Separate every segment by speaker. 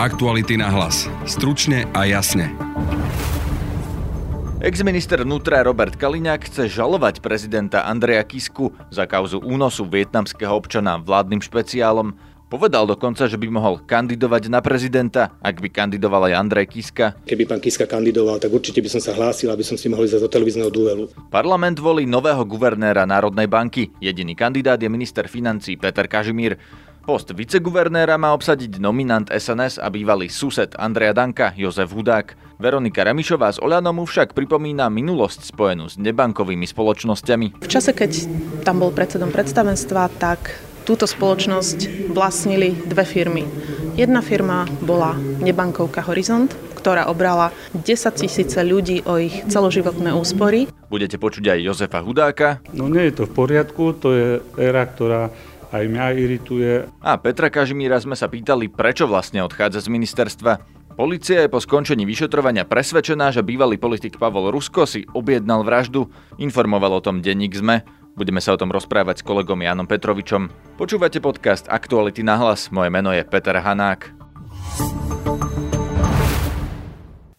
Speaker 1: Aktuality na hlas. Stručne a jasne.
Speaker 2: Ex-minister vnútra Robert Kaliňák chce žalovať prezidenta Andreja Kisku za kauzu únosu vietnamského občana vládnym špeciálom. Povedal dokonca, že by mohol kandidovať na prezidenta, ak by kandidoval aj Andrej Kiska.
Speaker 3: Keby pán Kiska kandidoval, tak určite by som sa hlásil, aby som si mohol ísť do televízneho duelu.
Speaker 2: Parlament volí nového guvernéra Národnej banky. Jediný kandidát je minister financí Peter Kažimír. Post viceguvernéra má obsadiť nominant SNS a bývalý sused Andreja Danka, Jozef Hudák. Veronika Remišová z Oľanomu však pripomína minulosť spojenú s nebankovými spoločnosťami.
Speaker 4: V čase, keď tam bol predsedom predstavenstva, tak túto spoločnosť vlastnili dve firmy. Jedna firma bola nebankovka Horizont, ktorá obrala 10 tisíce ľudí o ich celoživotné úspory.
Speaker 2: Budete počuť aj Jozefa Hudáka.
Speaker 5: No nie je to v poriadku, to je éra, ktorá aj mňa irituje.
Speaker 2: A Petra Kažimíra sme sa pýtali, prečo vlastne odchádza z ministerstva. Polícia je po skončení vyšetrovania presvedčená, že bývalý politik Pavol Rusko si objednal vraždu. Informoval o tom denník ZME. Budeme sa o tom rozprávať s kolegom Janom Petrovičom. Počúvate podcast Aktuality na hlas. Moje meno je Peter Hanák.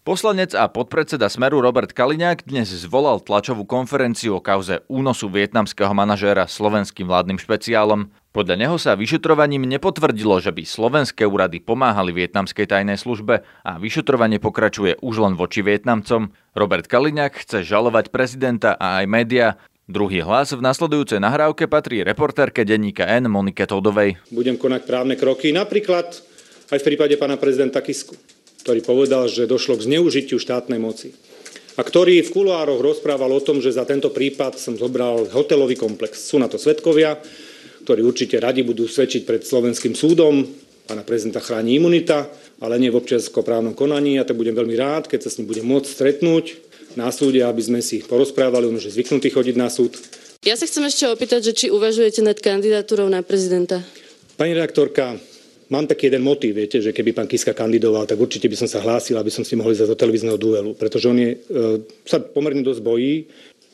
Speaker 2: Poslanec a podpredseda Smeru Robert Kaliňák dnes zvolal tlačovú konferenciu o kauze únosu vietnamského manažéra slovenským vládnym špeciálom. Podľa neho sa vyšetrovaním nepotvrdilo, že by slovenské úrady pomáhali vietnamskej tajnej službe a vyšetrovanie pokračuje už len voči Vietnamcom. Robert Kaliňák chce žalovať prezidenta a aj média. Druhý hlas v nasledujúcej nahrávke patrí reportérke denníka N Monike Todovej.
Speaker 3: Budem konať právne kroky, napríklad aj v prípade pána prezidenta Kisku ktorý povedal, že došlo k zneužitiu štátnej moci a ktorý v kuloároch rozprával o tom, že za tento prípad som zobral hotelový komplex. Sú na to svetkovia, ktorí určite radi budú svedčiť pred slovenským súdom. Pána prezidenta chráni imunita, ale nie v občianskoprávnom konaní. Ja to budem veľmi rád, keď sa s ním budem môcť stretnúť na súde, aby sme si porozprávali, on už je zvyknutý chodiť na súd.
Speaker 6: Ja sa chcem ešte opýtať, že či uvažujete nad kandidatúrou na prezidenta?
Speaker 3: Pani redaktorka, Mám taký jeden motív, viete, že keby pán Kiska kandidoval, tak určite by som sa hlásil, aby som si mohol ísť do televízneho duelu, pretože on je, e, sa pomerne dosť bojí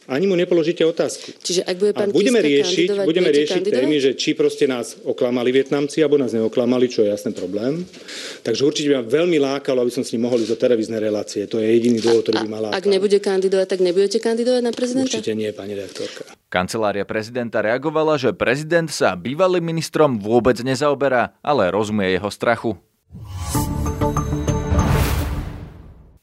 Speaker 3: ani mu nepoložíte otázku.
Speaker 6: Čiže ak bude pán
Speaker 3: a budeme
Speaker 6: Kiska
Speaker 3: riešiť, budeme riešiť
Speaker 6: kandidovať?
Speaker 3: témy, že či proste nás oklamali Vietnamci, alebo nás neoklamali, čo je jasný problém. Takže určite by ma veľmi lákalo, aby som s ním mohol ísť do televíznej relácie. To je jediný dôvod, ktorý by ma lákal.
Speaker 6: Ak nebude kandidovať, tak nebudete kandidovať na prezidenta?
Speaker 3: Určite nie, pani redaktorka.
Speaker 2: Kancelária prezidenta reagovala, že prezident sa bývalým ministrom vôbec nezaoberá, ale rozumie jeho strachu.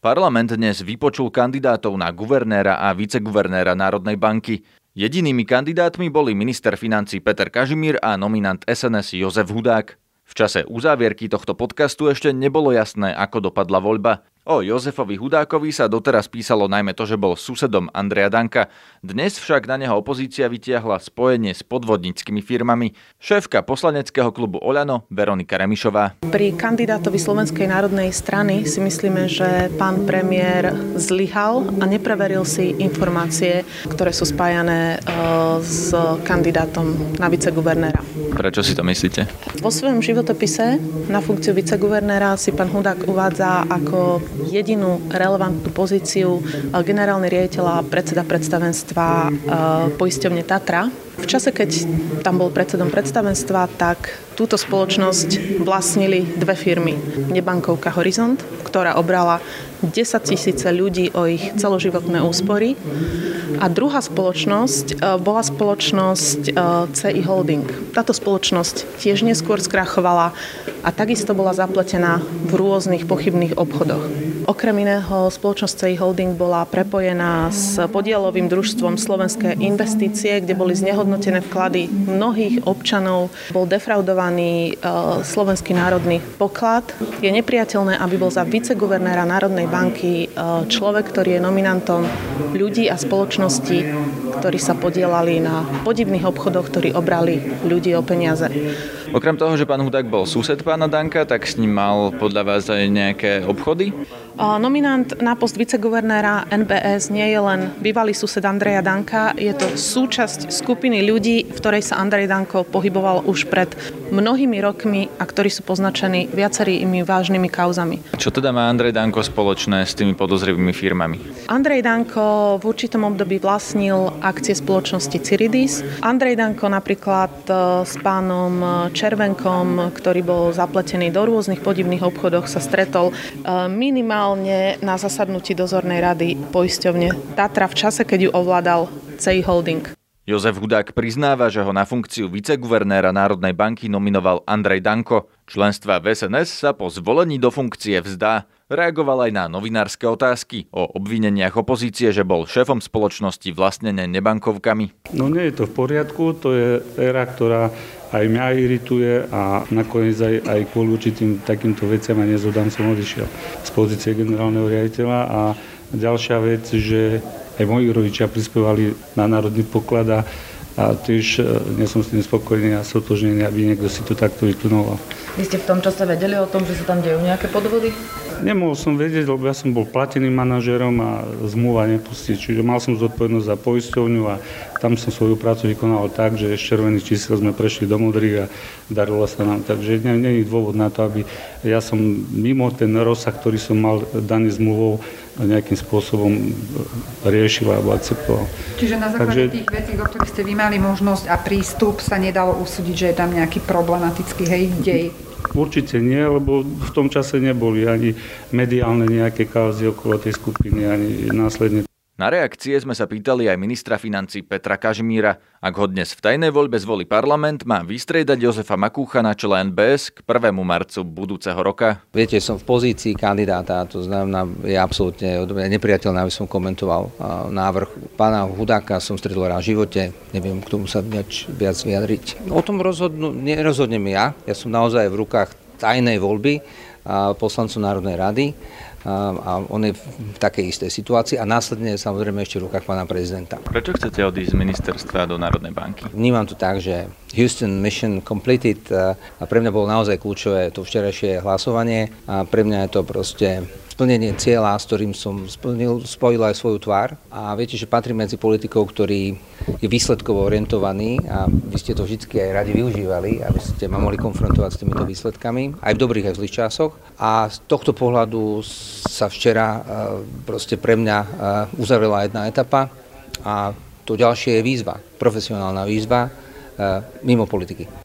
Speaker 2: Parlament dnes vypočul kandidátov na guvernéra a viceguvernéra Národnej banky. Jedinými kandidátmi boli minister financí Peter Kažimír a nominant SNS Jozef Hudák. V čase uzávierky tohto podcastu ešte nebolo jasné, ako dopadla voľba. O Jozefovi Hudákovi sa doteraz písalo najmä to, že bol susedom Andreja Danka. Dnes však na neho opozícia vytiahla spojenie s podvodníckými firmami. Šéfka poslaneckého klubu Oľano Veronika Remišová.
Speaker 4: Pri kandidátovi Slovenskej národnej strany si myslíme, že pán premiér zlyhal a nepreveril si informácie, ktoré sú spájané e, s kandidátom na viceguvernéra.
Speaker 2: Prečo si to myslíte?
Speaker 4: Vo svojom životopise na funkciu viceguvernéra si pán Hudák uvádza ako jedinú relevantnú pozíciu generálny riaditeľ a predseda predstavenstva e, poisťovne Tatra. V čase, keď tam bol predsedom predstavenstva, tak túto spoločnosť vlastnili dve firmy. Nebankovka Horizont, ktorá obrala 10 tisíce ľudí o ich celoživotné úspory. A druhá spoločnosť e, bola spoločnosť e, CI Holding. Táto spoločnosť tiež neskôr skrachovala a takisto bola zapletená v rôznych pochybných obchodoch. Okrem iného spoločnosť CI Holding bola prepojená s podielovým družstvom Slovenské investície, kde boli znehodnotené vklady mnohých občanov. Bol defraudovaný e, Slovenský národný poklad. Je nepriateľné, aby bol za viceguvernéra Národnej banky človek, ktorý je nominantom ľudí a spoločností, ktorí sa podielali na podivných obchodoch, ktorí obrali ľudí o peniaze.
Speaker 2: Okrem toho, že pán Hudák bol sused pána Danka, tak s ním mal podľa vás aj nejaké obchody?
Speaker 4: Nominant na post viceguvernéra NBS nie je len bývalý sused Andreja Danka, je to súčasť skupiny ľudí, v ktorej sa Andrej Danko pohyboval už pred mnohými rokmi a ktorí sú poznačení viacerými vážnymi kauzami.
Speaker 2: Čo teda má Andrej Danko spoločné s tými podozrivými firmami?
Speaker 4: Andrej Danko v určitom období vlastnil akcie spoločnosti Ciridis. Andrej Danko napríklad s pánom Červenkom, ktorý bol zapletený do rôznych podivných obchodoch, sa stretol minimálne na zasadnutí dozornej rady poisťovne Tatra v čase, keď ju ovládal CI Holding.
Speaker 2: Jozef Hudák priznáva, že ho na funkciu viceguvernéra Národnej banky nominoval Andrej Danko. Členstva v SNS sa po zvolení do funkcie vzdá. Reagoval aj na novinárske otázky o obvineniach opozície, že bol šéfom spoločnosti vlastnené nebankovkami.
Speaker 5: No nie je to v poriadku, to je éra, ktorá aj mňa irituje a nakoniec aj, aj kvôli určitým takýmto veciam a nezhodám som odišiel z pozície generálneho riaditeľa a ďalšia vec, že aj moji rodičia prispievali na národný poklad a, a tiež e, nie som s tým spokojný a sotožnený, aby niekto si to takto vytunoval.
Speaker 7: Vy ste v tom čase vedeli o tom, že sa tam dejú nejaké podvody?
Speaker 5: Nemohol som vedieť, lebo ja som bol plateným manažerom a zmluva nepustí. Čiže mal som zodpovednosť za poisťovňu a tam som svoju prácu vykonal tak, že z červených čísel sme prešli do modrých a darilo sa nám. Takže je dôvod na to, aby ja som mimo ten rozsah, ktorý som mal daný zmluvou, nejakým spôsobom riešil alebo akceptoval.
Speaker 8: Čiže na základe Takže... tých vecí, o ktorých ste vy mali možnosť a prístup, sa nedalo usúdiť, že je tam nejaký problematický hej, dej?
Speaker 5: Určite nie, lebo v tom čase neboli ani mediálne nejaké kauzy okolo tej skupiny, ani následne
Speaker 2: na reakcie sme sa pýtali aj ministra financí Petra Kažmíra. Ak ho dnes v tajnej voľbe zvolí parlament, má vystriedať Jozefa Makúcha na čele NBS k 1. marcu budúceho roka.
Speaker 9: Viete, som v pozícii kandidáta, to znamená, je absolútne nepriateľné, aby som komentoval návrh pána Hudáka, som stretol raz v živote, neviem k tomu sa viac, viac vyjadriť. O tom rozhodnú, nerozhodnem ja, ja som naozaj v rukách tajnej voľby poslancov Národnej rady a on je v takej istej situácii a následne samozrejme ešte v rukách pána prezidenta.
Speaker 2: Prečo chcete odísť z ministerstva do Národnej banky?
Speaker 9: Vnímam to tak, že Houston Mission Completed a pre mňa bolo naozaj kľúčové to včerajšie hlasovanie a pre mňa je to proste splnenie cieľa, s ktorým som splnil, spojil aj svoju tvár. A viete, že patrí medzi politikov, ktorý je výsledkovo orientovaný a vy ste to vždy aj radi využívali, aby ste ma mohli konfrontovať s týmito výsledkami, aj v dobrých, aj v zlých časoch. A z tohto pohľadu sa včera e, proste pre mňa e, uzavrela jedna etapa a to ďalšie je výzva, profesionálna výzva e, mimo politiky.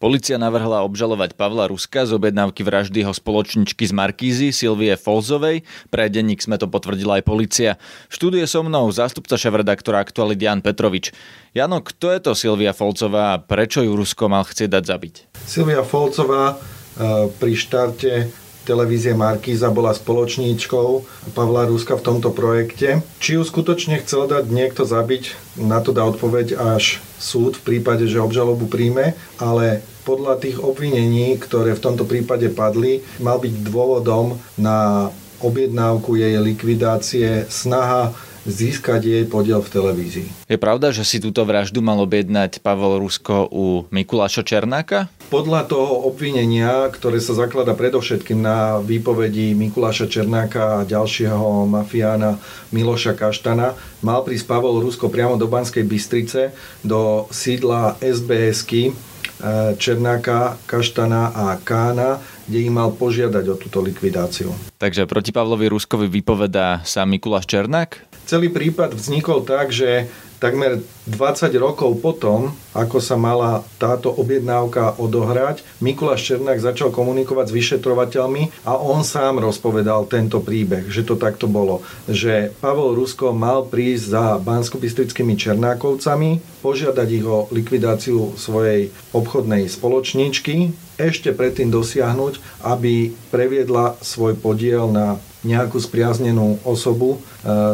Speaker 2: Polícia navrhla obžalovať Pavla Ruska z objednávky vraždy jeho spoločničky z Markízy Silvie Folzovej. Pre denník sme to potvrdila aj policia. V štúdie so mnou zástupca šéf-redaktora Jan Petrovič. Jano, kto je to Silvia Folcová a prečo ju Rusko mal chcieť dať zabiť?
Speaker 10: Silvia Folcová eh, pri štarte televízie Markíza bola spoločníčkou Pavla Ruska v tomto projekte. Či ju skutočne chcel dať niekto zabiť, na to dá odpoveď až súd v prípade, že obžalobu príjme, ale podľa tých obvinení, ktoré v tomto prípade padli, mal byť dôvodom na objednávku jej likvidácie snaha získať jej podiel v televízii.
Speaker 2: Je pravda, že si túto vraždu mal objednať Pavel Rusko u Mikuláša Černáka?
Speaker 10: Podľa toho obvinenia, ktoré sa zaklada predovšetkým na výpovedi Mikuláša Černáka a ďalšieho mafiána Miloša Kaštana, mal prísť Pavel Rusko priamo do Banskej Bystrice, do sídla SBSky, E, Černáka, Kaštana a Kána, kde im mal požiadať o túto likvidáciu.
Speaker 2: Takže proti Pavlovi Ruskovi vypovedá sa Mikuláš Černák?
Speaker 10: Celý prípad vznikol tak, že Takmer 20 rokov potom, ako sa mala táto objednávka odohrať, Mikuláš Černák začal komunikovať s vyšetrovateľmi a on sám rozpovedal tento príbeh, že to takto bolo. Že Pavol Rusko mal prísť za bansko Černákovcami, požiadať ich o likvidáciu svojej obchodnej spoločničky, ešte predtým dosiahnuť, aby previedla svoj podiel na nejakú spriaznenú osobu e,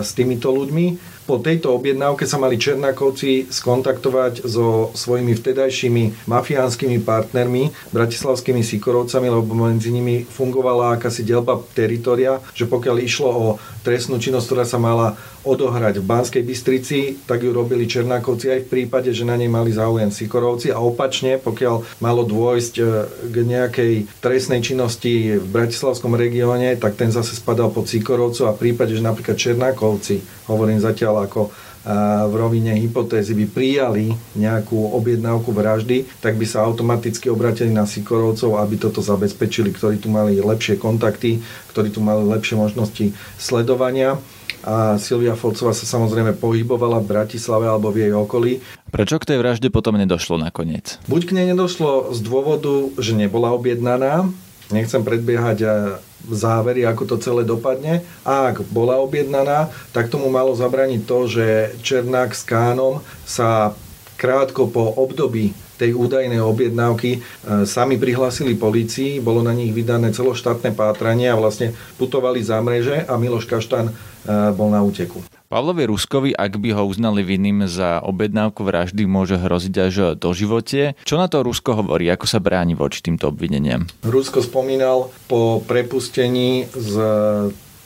Speaker 10: s týmito ľuďmi po tejto objednávke sa mali Černákovci skontaktovať so svojimi vtedajšími mafiánskymi partnermi, bratislavskými Sikorovcami, lebo medzi nimi fungovala akási delba teritoria, že pokiaľ išlo o trestnú činnosť, ktorá sa mala odohrať v Banskej Bystrici, tak ju robili Černákovci aj v prípade, že na nej mali záujem Sikorovci. A opačne, pokiaľ malo dôjsť e, k nejakej trestnej činnosti v Bratislavskom regióne, tak ten zase spadal pod Sikorovcov a v prípade, že napríklad Černákovci, hovorím zatiaľ ako v rovine hypotézy by prijali nejakú objednávku vraždy, tak by sa automaticky obratili na Sikorovcov, aby toto zabezpečili, ktorí tu mali lepšie kontakty, ktorí tu mali lepšie možnosti sledovania a Silvia Folcová sa samozrejme pohybovala v Bratislave alebo v jej okolí.
Speaker 2: Prečo k tej vražde potom nedošlo nakoniec?
Speaker 10: Buď k nej nedošlo z dôvodu, že nebola objednaná, nechcem predbiehať závery, ako to celé dopadne. A ak bola objednaná, tak tomu malo zabraniť to, že Černák s Kánom sa krátko po období tej údajnej objednávky e, sami prihlásili policii, bolo na nich vydané celoštátne pátranie a vlastne putovali za mreže a Miloš Kaštan e, bol na úteku.
Speaker 2: Pavlovi Ruskovi, ak by ho uznali vinným za objednávku vraždy, môže hroziť až do živote. Čo na to Rusko hovorí? Ako sa bráni voči týmto obvineniam?
Speaker 10: Rusko spomínal po prepustení z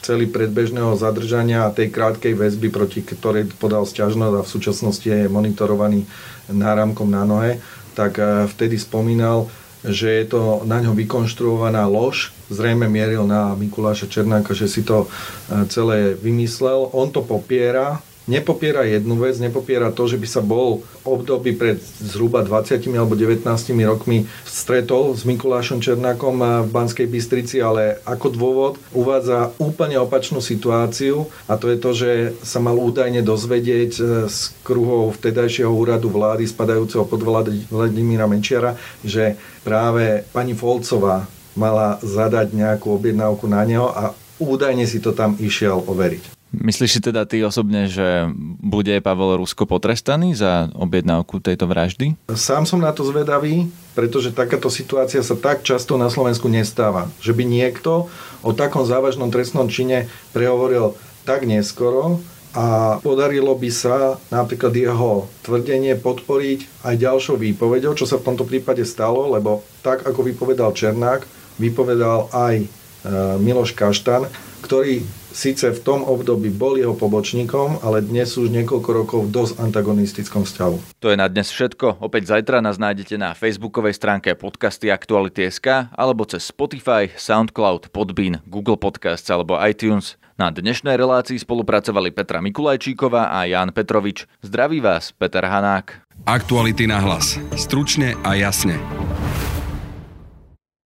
Speaker 10: celý predbežného zadržania a tej krátkej väzby, proti ktorej podal sťažnosť a v súčasnosti je monitorovaný náramkom na nohe, tak eh, vtedy spomínal, že je to na ňo vykonštruovaná lož. Zrejme mieril na Mikuláša Černáka, že si to e, celé vymyslel. On to popiera, nepopiera jednu vec, nepopiera to, že by sa bol v období pred zhruba 20 alebo 19 rokmi stretol s Mikulášom Černákom e, v Banskej Bystrici, ale ako dôvod uvádza úplne opačnú situáciu a to je to, že sa mal údajne dozvedieť e, z kruhov vtedajšieho úradu vlády spadajúceho pod Vladimíra Menčiara, že práve pani Folcová mala zadať nejakú objednávku na neho a údajne si to tam išiel overiť.
Speaker 2: Myslíš si teda ty osobne, že bude Pavel Rusko potrestaný za objednávku tejto vraždy?
Speaker 10: Sám som na to zvedavý, pretože takáto situácia sa tak často na Slovensku nestáva. Že by niekto o takom závažnom trestnom čine prehovoril tak neskoro, a podarilo by sa napríklad jeho tvrdenie podporiť aj ďalšou výpovedou, čo sa v tomto prípade stalo, lebo tak ako vypovedal Černák, vypovedal aj e, Miloš Kaštan, ktorý síce v tom období bol jeho pobočníkom, ale dnes už niekoľko rokov v dosť antagonistickom vzťahu.
Speaker 2: To je na dnes všetko. Opäť zajtra nás nájdete na facebookovej stránke podcasty Aktuality.sk alebo cez Spotify, Soundcloud, Podbean, Google Podcasts alebo iTunes. Na dnešnej relácii spolupracovali Petra Mikulajčíková a Jan Petrovič. Zdraví vás, Peter Hanák.
Speaker 1: Aktuality na hlas. Stručne a jasne.